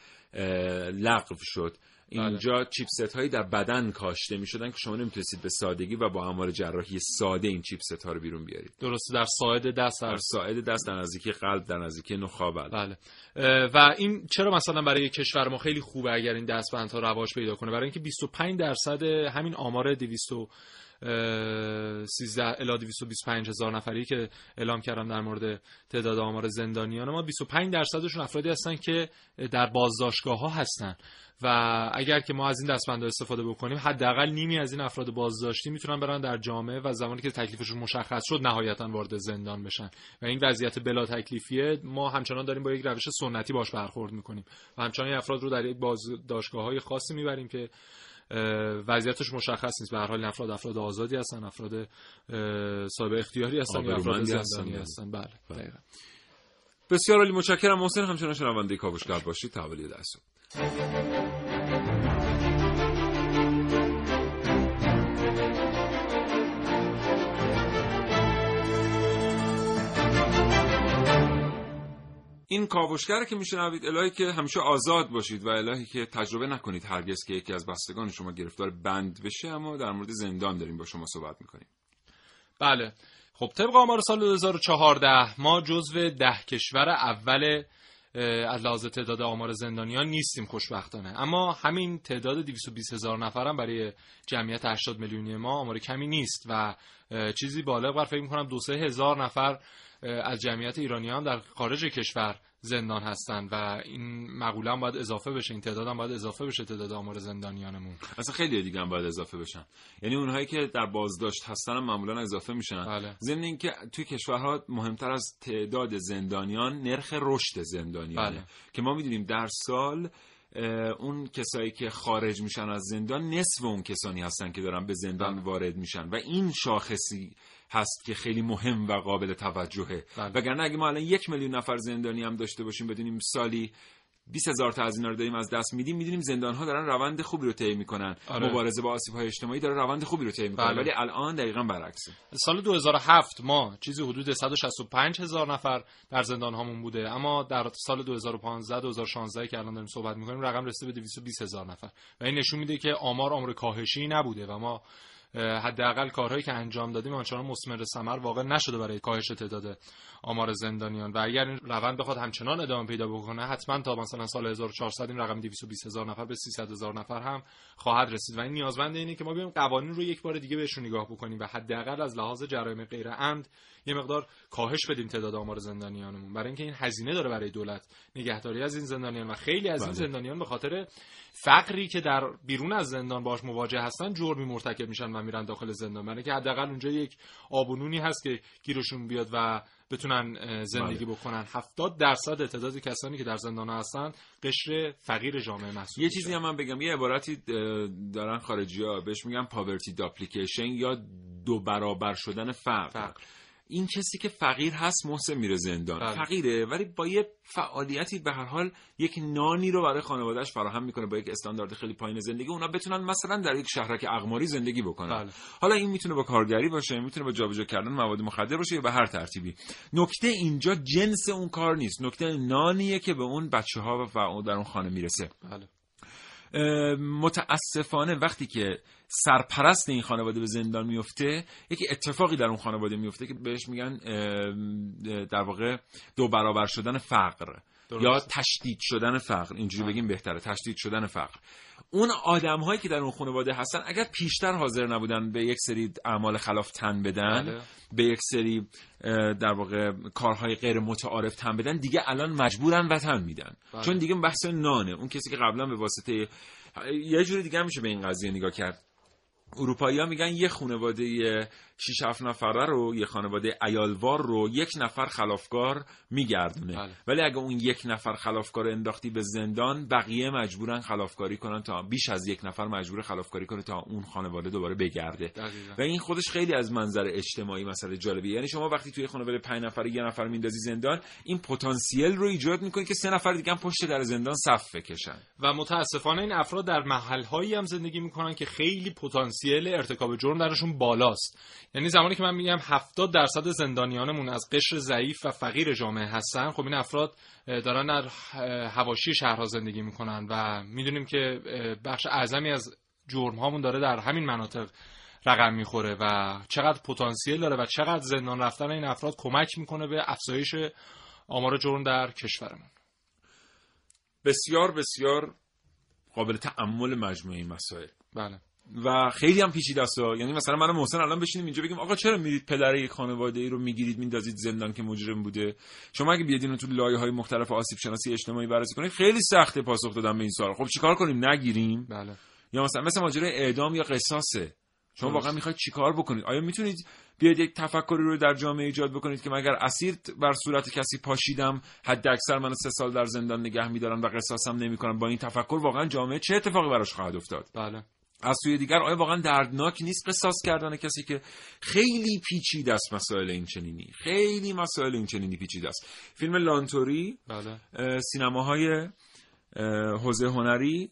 لغو شد. اینجا چیپست هایی در بدن کاشته می شدن که شما نمی‌تونستید به سادگی و با اعمال جراحی ساده این چیپست ها رو بیرون بیارید. درسته در ساعد دست در ساعد دست در نزدیکی قلب در نزدیکی نخاع بله. بله و این چرا مثلا برای کشور ما خیلی خوبه اگر این دستبندها رواج پیدا کنه؟ برای اینکه 25 درصد همین آمار 200 و، اه، 13 الی 225 هزار نفری که اعلام کردم در مورد تعداد آمار زندانیان ما 25 درصدشون افرادی هستن که در بازداشتگاه ها هستن. و اگر که ما از این دستبندها استفاده بکنیم حداقل نیمی از این افراد بازداشتی می‌تونن برن در جامعه و زمانی که تکلیفشون مشخص شد نهایتا وارد زندان بشن. و این وضعیت بلا تکلیفیه. ما همچنان داریم با یک روش سنتی باش برخورد می‌کنیم. و همچنان این افراد رو در یک بازداشتگاه های خاصی می‌بریم که وضعیتش مشخص نیست. به هر حال افراد افراد آزادی هستن افراد صاحب اختیاری هستن یا افراد زندانی هستن. هستن. بله. دقیقاً. بسیار عالی متشکرم. محسن همچنان شنونده کاوشگر باشید. تحولی دست این کاوشگر که میشنوید الهی که همیشه آزاد باشید و الهی که تجربه نکنید هرگز که یکی از بستگان شما گرفتار بند بشه اما در مورد زندان داریم با شما صحبت می‌کنیم. بله. خب طبق آمار سال 2014 ما جزو ده کشور اول از لحاظ تعداد آمار زندانیان نیستیم خوشبختانه. اما همین تعداد 220 هزار نفرم برای جمعیت 80 میلیونی ما آمار کمی نیست و چیزی بالغ بر فکر می‌کنم دو سه هزار نفر از جمعیت ایرانیان در خارج کشور زندان هستند و این مقوله هم باید اضافه بشه این تعداد هم باید اضافه بشه تعداد آمار زندانیانمون. اصلا خیلی دیگه هم باید اضافه بشن. یعنی اونهایی که در بازداشت هستن هم معمولا اضافه میشن. بله. ضمن اینکه توی کشورها مهمتر از تعداد زندانیان نرخ رشد زندانیانه. بله. که ما می‌دونیم در سال اون کسایی که خارج میشن از زندان نصف اون کسانی هستن که دارن به زندان وارد میشن. و این شاخصی هست که خیلی مهم و قابل توجهه بله. وگرنه اگه ما الان یک میلیون نفر زندانی هم داشته باشیم بدونیم سالی 20 هزار تا از اینا رو داریم از دست میدیم می‌دونیم زندان ها دارن روند خوبی رو طی می‌کنن آره. مبارزه با آسیب های اجتماعی داره روند خوبی رو طی می‌کنه بله. ولی الان دقیقا برعکسه سال 2007 ما چیزی حدود 165 هزار نفر در زندان هامون بوده اما در سال 2015 2016 که الان داریم صحبت می‌کنیم رقم رسیده به 220 هزار نفر و این نشون میده که آمار آمار کاهشی نبوده و ما حداقل کارهایی که انجام دادیم آنچنان مثمر ثمر واقع نشده برای کاهش تعداد آمار زندانیان. و اگر این روند بخواد همچنان ادامه پیدا بکنه حتما تا مثلا سال 1400 این رقم 220 هزار نفر به 300 هزار نفر هم خواهد رسید. و این نیازمند اینه که ما بیایم قوانین رو یک بار دیگه بهشون نگاه بکنیم و حداقل از لحاظ جرایم غیر عمد یه مقدار کاهش بدیم تعداد آمار زندانیانمون. برای اینکه این هزینه داره برای دولت نگهداری از این زندانیان و خیلی از این بله. زندانیان به خاطر فقری که در بیرون از زندان باش مواجه هستن جرمی مرتکب میشن و میرن داخل زندان. برای اینکه حداقل اونجا یک آب و نونی هست که گیرشون بیاد و بتونن زندگی بکنن. 70 درصد تعداد کسانی که در زندان هستن قشر فقیر جامعه محسوب یه. چیزی هم من بگم. یه عبارتی دارن خارجی ها بهش میگن پاورتی داپلیکیشن یا دو برابر شدن فقر. فقر. این کسی که فقیر هست محسن میره زندان بله. فقیره ولی با یه فعالیتی به هر حال یک نانی رو برای خانوادهش فراهم می‌کنه با یک استاندارد خیلی پایین زندگی اونا بتونن مثلا در یک شهرک اقماری زندگی بکنن بله. حالا این می‌تونه با کارگری باشه می‌تونه با جابجا کردن مواد مخدر باشه یا به هر ترتیبی نکته اینجا جنس اون کار نیست نکته نانیه که به اون بچه ها و در اون خانه می‌رسه بله. متاسفانه وقتی که سرپرست این خانواده به زندان میفته یکی اتفاقی در اون خانواده میفته که بهش میگن در واقع دو برابر شدن فقر درست. یا تشدید شدن فقر. اینجوری بگیم بهتره. تشدید شدن فقر. اون آدم هایی که در اون خانواده هستن اگر پیشتر حاضر نبودن به یک سری اعمال خلاف تن بدن بله. به یک سری در واقع کارهای غیر متعارف تن بدن دیگه الان مجبورن و تن میدن بله. چون دیگه بحث نانه اون کسی که قبلا به واسطه یه جوری دیگه میشه به این قضیه نگاه کرد اروپایی ها میگن یه خانواده 6 7 نفره رو یه خانواده ایالوار رو یک نفر خلافکار میگردونه. بله. ولی اگه اون یک نفر خلافکار انداختی به زندان بقیه مجبورن خلافکاری کنن تا بیش از یک نفر مجبور خلافکاری کنه تا اون خانواده دوباره بگرده. دقیقاً. و این خودش خیلی از منظر اجتماعی مسئله جالبی یعنی شما وقتی توی خانواده پنج نفر یه نفر میندازی زندان این پتانسیل رو ایجاد می‌کنه که سه نفر دیگه هم پشت در زندان صف بکشن. و متاسفانه این افراد در محلهایی هم زندگی می‌کنن که خیلی پتانسیل ارتکاب جرم درشون بالاست. یعنی زمانی که من میگم 70 درصد زندانیانمون از قشر ضعیف و فقیر جامعه هستن خب این افراد دارن در اه، حواشی شهرها زندگی می‌کنن و می‌دونیم که بخش اعظمی از جرم هامون داره در همین مناطق رقم می‌خوره و چقدر پتانسیل داره و چقدر زندان رفتن این افراد کمک می‌کنه به افزایش آمار جرم در کشورمون. بسیار بسیار قابل تأمل مجموعه این مسائل. بله. و خیلی هم پیچیده است. یعنی مثلا من محسن الان بشینیم اینجا بگیم آقا چرا میرید پدر یک خانواده ای رو می‌گیرید میندازید زندان که مجرم بوده؟ شما اگه بیادین و تو لایه های مختلف آسیب شناسی اجتماعی بررسی کنید خیلی سخته پاسخ دادن به این سوال. خب چیکار کنیم؟ نگیریم؟ بله. یا مثلا مثل ماجرای اعدام یا قصاصه. شما. واقعا می‌خواید چیکار بکنید؟ آیا می‌تونید بیاید یک تفکری رو در جامعه ایجاد بکنید که مگر اسید بر صورت کسی پاشیدم حد اکثر منو سه سال در زندان نگه میدارن و قصاصم نمی‌کنن با این تفکر واقعا جامعه چه اتفاقی براش خواهد افتاد؟ بله. از سوی دیگر آیا واقعا دردناک نیست قصاص کردن کسی که خیلی پیچیده است مسائل این چنینی؟ خیلی مسائل این چنینی پیچیده است. فیلم لانتوری بله. اه، سینماهای اه، حوزه هنری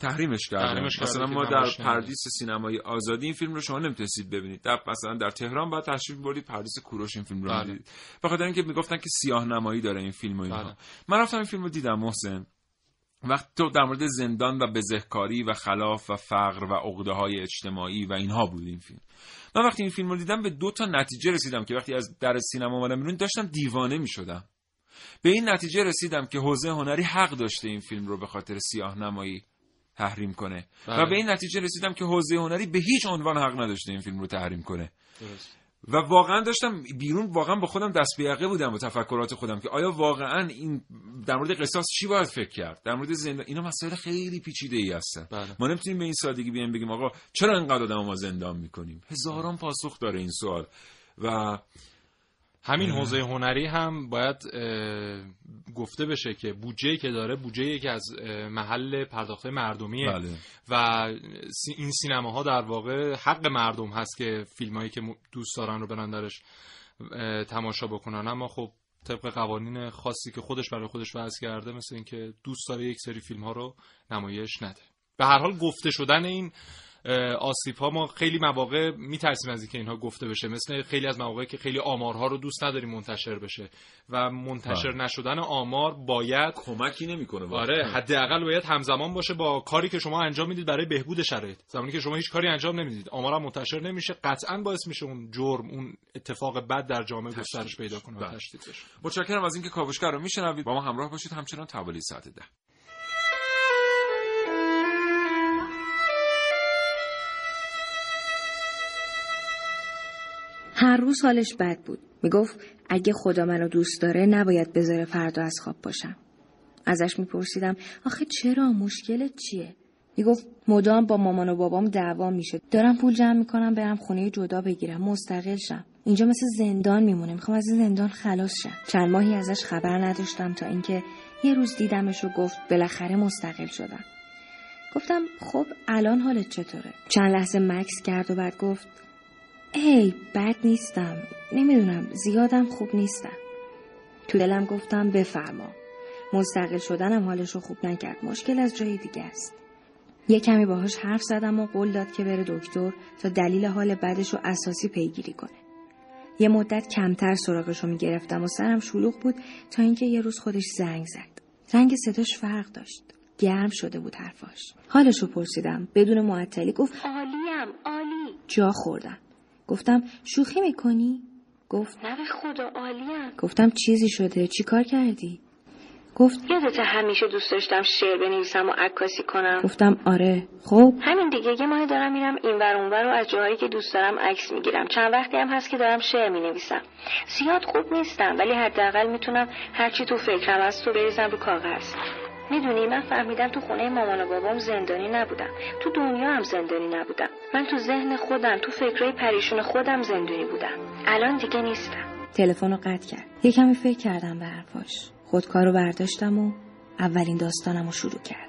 تحریمش کردن مثلا ما در. پردیس سینمایی آزادی این فیلم رو شما نمی‌تونستید ببینید. در مثلا در تهران بعد تشریف بردید پردیس کوروش این فیلم رو بله. می‌دیدید. به خاطر اینکه می‌گفتن که سیاه نمایی داره این فیلم و اینها. بله. من رفتم این فیلم رو دیدم محسن. وقتی تو در مورد زندان و بزهکاری و خلاف و فقر و عقده های اجتماعی و اینها بود این فیلم. من وقتی این فیلم رو دیدم به دو تا نتیجه رسیدم که وقتی از در سینما اومدم بیرون داشتم دیوانه می شدم به این نتیجه رسیدم که حوزه هنری حق داشته این فیلم رو به خاطر سیاه نمایی تحریم کنه. بله. و به این نتیجه رسیدم که حوزه هنری به هیچ عنوان حق نداشته این فیلم رو تحریم کنه. درست. و واقعا داشتم بیرون واقعا با خودم دست به یقه بودم با تفکرات خودم که آیا واقعا این در مورد قصاص چی باید فکر کرد؟ در مورد زندان اینا مسائل خیلی پیچیده ای هستن. بله. ما نمی‌تونیم به این سادگی بیایم بگیم آقا چرا اینقدر آدم ما زندان می‌کنیم؟ هزاران پاسخ داره این سوال. و همین حوزه هنری هم باید گفته بشه که بودجه که داره بودجه که از محل پرداخت مردمیه. بله. و این سینماها در واقع حق مردم هست که فیلمایی که دوست دارن رو برن درش تماشا بکنن. اما خب طبق قوانین خاصی که خودش برای خودش وضع کرده مثل اینکه دوست داره یک سری فیلم ها رو نمایش نده. به هر حال گفته شدن این آسیب ها ما خیلی مواقع میترسیم از اینکه اینها گفته بشه. مثل خیلی از مواقع که خیلی آمارها رو دوست نداریم منتشر بشه و منتشر بله. نشدن آمار باید کمکی نمی‌کنه آره حداقل باید همزمان باشه با کاری که شما انجام می‌دید برای بهبود شرایط. زمانی که شما هیچ کاری انجام نمی‌دید آمار منتشر نمیشه قطعا باعث میشه اون جرم اون اتفاق بد در جامعه گسترش پیدا کنه و بله. تشدید بشه. متشکرم از اینکه کاوشگر رو میشنوید. با ما همراه باشید. همچنان توالی ساعت ده. هر روز حالش بد بود. می‌گفت اگه خدا منو دوست داره نباید بذاره فردا از خواب باشم. ازش میپرسیدم آخه چرا؟ مشکلت چیه؟ می‌گفت مدام با مامان و بابام دعوا میشه. دارم پول جمع می‌کنم برم خونه جدا بگیرم. مستقل شم. اینجا مثل زندان میمونه. می‌خوام از زندان خلاص شم. چند ماهی ازش خبر نداشتم تا اینکه یه روز دیدمش و گفت بالاخره مستقل شدم. گفتم خب الان حالت چطوره؟ چند لحظه مکس کرد و بعد گفت ای بد نیستم. نمی‌دونم زیادم خوب نیستم. تو دلم گفتم بفرما. مستقل شدنم حالش رو خوب نکرد. مشکل از جای دیگه است. یه کمی باهاش حرف زدم و قول داد که بره دکتر تا دلیل حال بدش رو اساسی پیگیری کنه. یه مدت کمتر سراغش رو می‌گرفتم و سرم شلوغ بود تا اینکه یه روز خودش زنگ زد. رنگ صداش فرق داشت. گرم شده بود حرفاش. حالش رو پرسیدم. بدون معطلی گفت عالیم عالی. جا خوردم. گفتم شوخی می‌کنی؟ گفت نه به خدا عالیم. گفتم چیزی شده چی کار کردی؟ گفت یادت همیشه دوست داشتم شعر بنویسم و عکاسی کنم. گفتم آره. خب. همین دیگه یه ماه دارم میرم این ور اونور و از جاهایی که دوست دارم عکس می‌گیرم. چند وقتی هم هست که دارم شعر می‌نویسم. زیاد خوب نیستم ولی حداقل می‌تونم هرچی تو فکرم از تو بریزم رو کاغذ. می‌دونی من فهمیدم تو خونه مامان و بابام زندانی نبودم. تو دنیا هم زندانی نبودم. من تو ذهن خودم تو فکرهای پریشون خودم زندانی بودم. الان دیگه نیستم. تلفن رو قطع کرد. یه کمی فکر کردم به حرفاش. خودکار رو برداشتم و اولین داستانم رو شروع کردم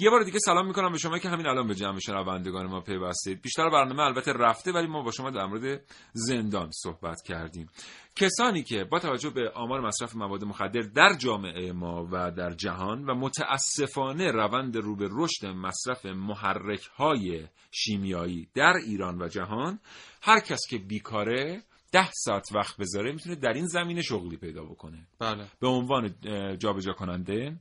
یه بار دیگه سلام می‌کنم به شما که همین الان به جمع شنوندگان ما پیوستید. بیشتر برنامه البته رفته ولی ما با شما در مورد زندان صحبت کردیم. کسانی که با توجه به آمار مصرف مواد مخدر در جامعه ما و در جهان و متاسفانه روند رو به رشد مصرف محرک های شیمیایی در ایران و جهان هر کس که بیکاره ده ساعت وقت بذاره می‌تونه در این زمینه شغلی پیدا بکنه. بله. به عنوان جابجا کننده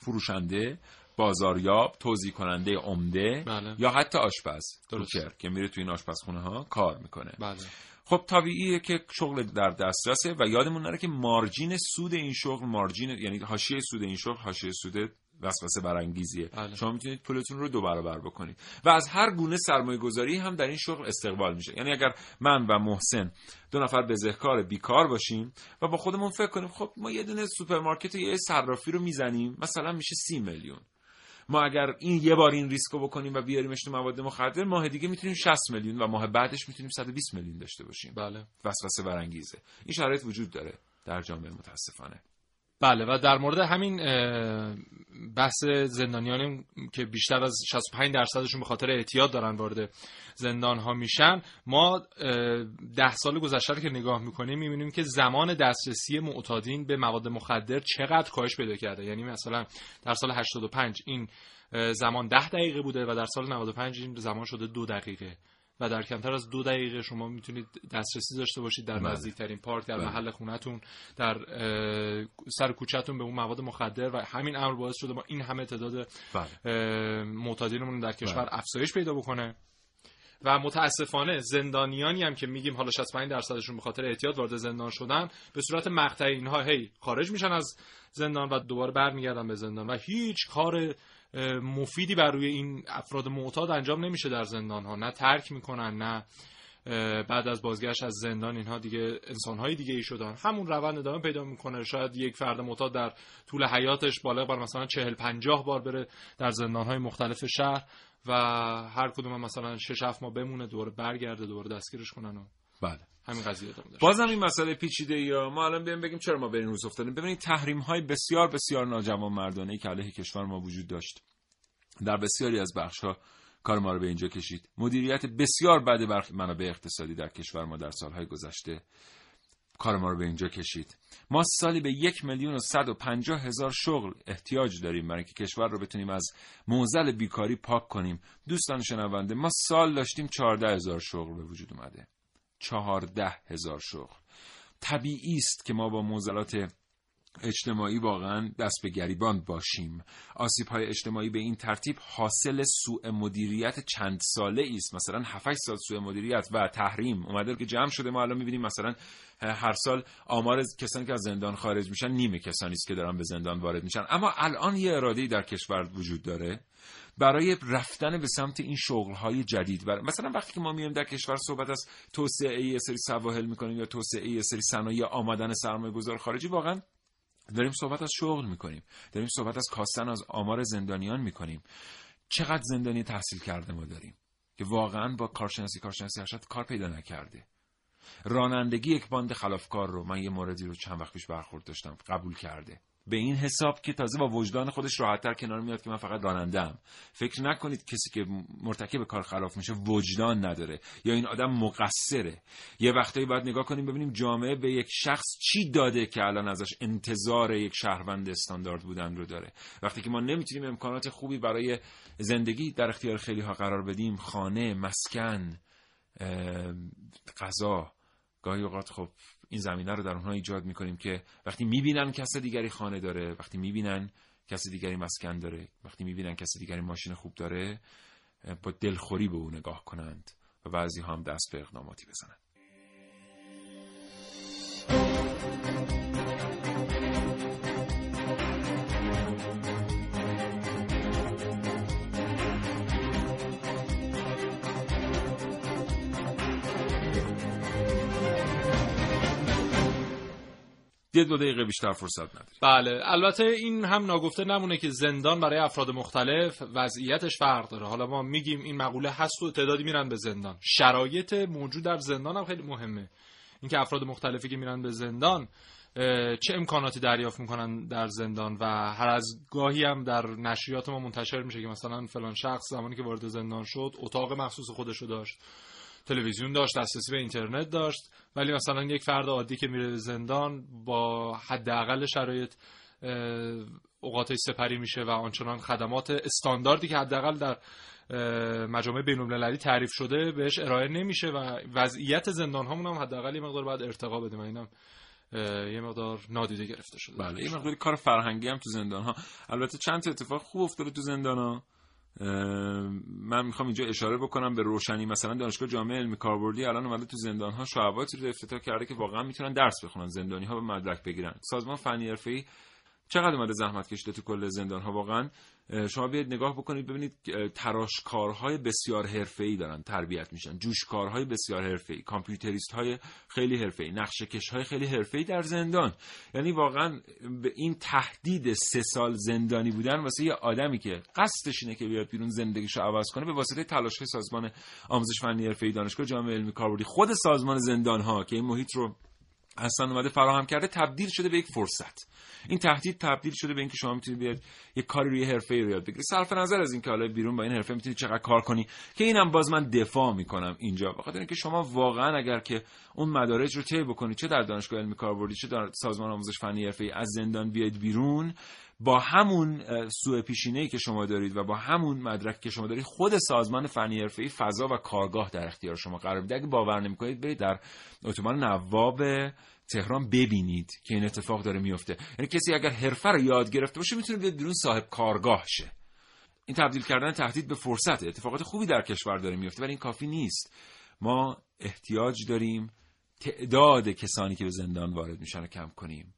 فروشنده بازاریاب توضیح کننده عمده بله. یا حتی آشپز کوکر که میره تو این آشپزخونه ها کار می‌کنه بله. خب طبیعیه که شغل در دسترسه و یادمون نره که مارجین سود این شغل مارجین یعنی حاشیه سود این شغل حاشیه سود وسوسه برانگیزیه بله. شما می‌تونید پولتون رو دو برابر بکنید و از هر گونه سرمایه گذاری هم در این شغل استقبال میشه یعنی اگر من و محسن دو نفر بزهکار بیکار باشیم و با خودمون فکر کنیم خب ما یه دونه سوپرمارکت یه صرافی رو می‌زنیم مثلا میشه سی میلیون ما اگر این یه بار این ریسکو بکنیم و بیاریمش تو مواد مخدر ماه دیگه می‌تونیم 60 میلیون و ماه بعدش می‌تونیم 120 میلیون داشته باشیم. بله. وسوسه برانگیزه. این شرایط وجود داره در جامعه متاسفانه. بله و در مورد همین بحث زندانیانی که بیشتر از 65 درصدشون به خاطر اعتیاد دارن وارد زندان ها میشن ما ده سال گذشته که نگاه می‌کنیم می‌بینیم که زمان دسترسی معتادین به مواد مخدر چقدر کاهش پیدا کرده. یعنی مثلا در سال 85 این زمان ده دقیقه بوده و در سال 95 این زمان شده دو دقیقه. و در کمتر از دو دقیقه شما می‌تونید دسترسی داشته باشید در بله. نزدیکترین پارک در بله. محل خونتون در سر کوچهتون به اون مواد مخدر و همین امر باعث شده ما این همه تعداد بله. معتادینمون در کشور افزایش پیدا بکنه و متاسفانه زندانیانی هم که میگیم حالا 65 درصدشون به خاطر اعتیاد وارد زندان شدن به صورت مقطعی اینها هی خارج میشن از زندان و دوباره برمیگردن به زندان و هیچ کار مفیدی بر روی این افراد معتاد انجام نمیشه در زندان ها نه ترک می‌کنن نه بعد از بازگشت از زندان اینها دیگه انسانهای دیگه ای شدن. همون روند ادامه پیدا می‌کنه. شاید یک فرد معتاد در طول حیاتش بالغ بر مثلا چهل پنجاه بار بره در زندانهای مختلف شهر و هر کدوم مثلا شش هفت ماه بمونه دوباره برگرده دوباره دستگیرش کنن و بله. همین قضیه ادامه بازم این مسئله پیچیده یا ما الان بیایم بگیم چرا ما به این روز افتادیم؟ ببینید تحریم های بسیار بسیار ناجوان مردانه ای که علیه کشور ما وجود داشت. در بسیاری از بخش ها کار ما رو به اینجا کشید. مدیریت بسیار بد برخی منابع اقتصادی در کشور ما در سالهای گذشته کار ما رو به اینجا کشید. ما سالی به یک میلیون و صد و پنجاه هزار شغل احتیاج داریم برای اینکه کشور رو بتونیم از موزل بیکاری پاک کنیم. دوستان شنونده ما سال داشتیم چهارده هزار شغل به وجود اومده. چهارده هزار شغل. طبیعی است که ما با موزلات اجتماعی واقعا دست به گریبان باشیم. آسیب های اجتماعی به این ترتیب حاصل سوء مدیریت چند ساله است. مثلا 7 سال سوء مدیریت و تحریم اومده که جمع شده. ما الان می‌بینیم مثلا هر سال آمار کسانی که از زندان خارج میشن نیمه کسانی است که دارن به زندان وارد میشن. اما الان یه اراده در کشور وجود داره برای رفتن به سمت این شغل های جدید. بر... مثلا وقتی که ما میایم در کشور صحبت از توسعه یه سری سواحل می‌کنیم یا توسعه یه سری صنایع آمدن سرمایه گذار خارجی واقعا داریم صحبت از شغل می‌کنیم. داریم صحبت از کاستن از آمار زندانیان می‌کنیم. چقدر زندانی تحصیل کرده ما داریم که واقعا با کارشناسی کارشناسی ارشد کار پیدا نکرده. رانندگی یک باند خلافکار رو من یه موردی رو چند وقت پیش برخورد داشتم قبول کرده. به این حساب که تازه با وجدان خودش راحتتر کنار میاد که من فقط رانندم فکر نکنید کسی که مرتکب کار خلاف میشه وجدان نداره یا این آدم مقصره. یه وقتایی باید نگاه کنیم ببینیم جامعه به یک شخص چی داده که الان ازش انتظار یک شهروند استاندارد بودن رو داره. وقتی که ما نمی‌تونیم امکانات خوبی برای زندگی در اختیار خیلی ها قرار بدیم خانه مسکن غذا گاهی اوقات خب این زمینه رو در اونها ایجاد می‌کنیم که وقتی می‌بینن کس دیگری خانه داره وقتی می‌بینن کس دیگری مسکن داره وقتی می‌بینن کس دیگری ماشین خوب داره با دلخوری به او نگاه کنند و بعضی هم دست به اقداماتی بزنند. یه دو دقیقه بیشتر فرصت نداری. بله البته این هم ناگفته نمونه که زندان برای افراد مختلف وضعیتش فرق داره. حالا ما میگیم این مقوله هست و تعدادی میرن به زندان. شرایط موجود در زندان هم خیلی مهمه. اینکه افراد مختلفی که میرن به زندان چه امکاناتی دریافت می‌کنن در زندان و هر از گاهی هم در نشریات ما منتشر میشه که مثلا فلان شخص زمانی که وارد زندان شد اتاق مخصوص خودشو داشت. تلویزیون داشت دسترسی به اینترنت داشت ولی مثلا یک فرد عادی که میره زندان با حداقل شرایط اوقاتش سپری میشه و آنچنان خدمات استانداردی که حداقل در مجامع بین تعریف شده بهش ارائه نمیشه و وضعیت زندان هامون هم حداقل یه مقدار باید ارتقا بدیم اینم یه مقدار نادیده گرفته شده. بله یه مقدار کار فرهنگی هم تو زندان ها البته چند اتفاق خوب افتاده تو زندان ها من می‌خوام اینجا اشاره بکنم به روشنی. مثلا دانشگاه جامعه علمی کاربردی الان اومده تو زندان ها شعباتی رو افتتاح کرده که واقعا می‌تونن درس بخونن زندانی ها به مدرک بگیرن. سازمان فنی حرفه‌ای چقدر اومده زحمت کشیده تو کل زندان ها واقعا شما بیاید نگاه بکنید ببینید تراشکارهای بسیار حرفه‌ای دارن تربیت میشن. جوشکارهای بسیار حرفه‌ای کامپیوتریست های خیلی حرفه‌ای نقشه‌کش های خیلی حرفه‌ای در زندان. یعنی واقعا به این تهدید سه سال زندانی بودن واسه یه آدمی که قصدش اینه که بیاد بیرون زندگیشو عوض کنه به واسطه تلاش سازمان آموزش فنی حرفه‌ای دانشگاه جامعه علمی کاربردی خود سازمان زندان ها که این محیط رو اصلا اومده فراهم کرده تبدیل شده به یک فرصت. این تهدید تبدیل شده به اینکه شما می‌تونید بیاد یه کاری روی حرفه ای رو یاد بگیرید صرف نظر از اینکه حالا بیرون با این حرفه می‌تونید چقدر کار کنی که اینم باز من دفاع می‌کنم اینجا. بخاطر اینکه شما واقعا اگر که اون مدارج رو طی بکنید چه در دانشگاه علمی کاربردی چه در سازمان آموزش فنی حرفه از زندان بیاید بیرون با همون سوء پیشینه‌ای که شما دارید و با همون مدرک که شما دارید خود سازمان فنی حرفه‌ای فضا و کارگاه در اختیار شما قرار میده. اگه باور نمی‌کنید برید در اتوبان نواب تهران ببینید که این اتفاق داره میفته یعنی کسی اگر حرفه رو یاد گرفته باشه می‌تونه بیاد بیرون صاحب کارگاه شه. این تبدیل کردن تهدید به فرصت اتفاقات خوبی در کشور داره میفته ولی این کافی نیست. ما احتیاج داریم تعداد کسانی که به زندان وارد میشن رو کم کنیم.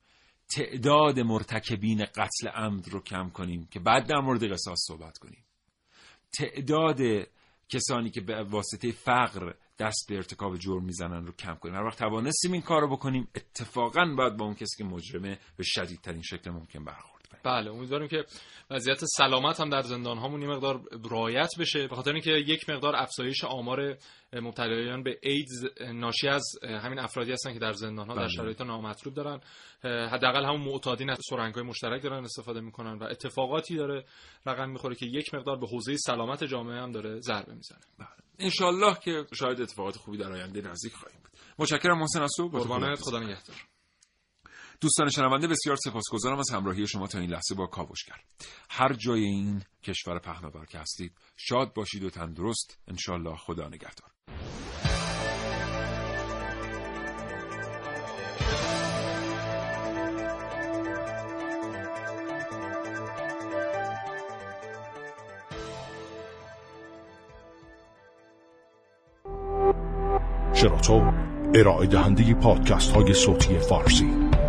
تعداد مرتکبین قتل عمد رو کم کنیم که بعد در مورد قصاص صحبت کنیم. تعداد کسانی که به واسطه فقر دست به ارتکاب جرم می‌زنن رو کم کنیم. هر وقت توانستیم این کار رو بکنیم اتفاقا باید با اون کسی که مجرمه به شدیدترین شکل ممکن برخورد. کنیم بله امیدواریم که وضعیت سلامت هم در زندان هامون مقدار رعایت بشه. به خاطر اینکه یک مقدار افزایش آمار مبتلایان به ایدز ناشی از همین افرادی هستن که در زندان ها در بله. شرایط نامطلوب دارن. حداقل همون معتادین از سرنگ های مشترک دارن استفاده می‌کنن و اتفاقاتی داره رقم می‌خوره که یک مقدار به حوزه سلامت جامعه هم داره ضربه می‌زنه. انشالله که شاید اتفاقات خوبی در آینده نزدیک خواهیم بود. متشکرم محسن تو قربانت. خدا نگهدار. دوستان شنونده بسیار سپاسگزارم از همراهی شما تا این لحظه با کاوشگر هر جای این کشور پهناور که هستید شاد باشید و تندرست. انشالله خدا نگهدار. شراطو ارائه دهنده پادکست های صوتی فارسی.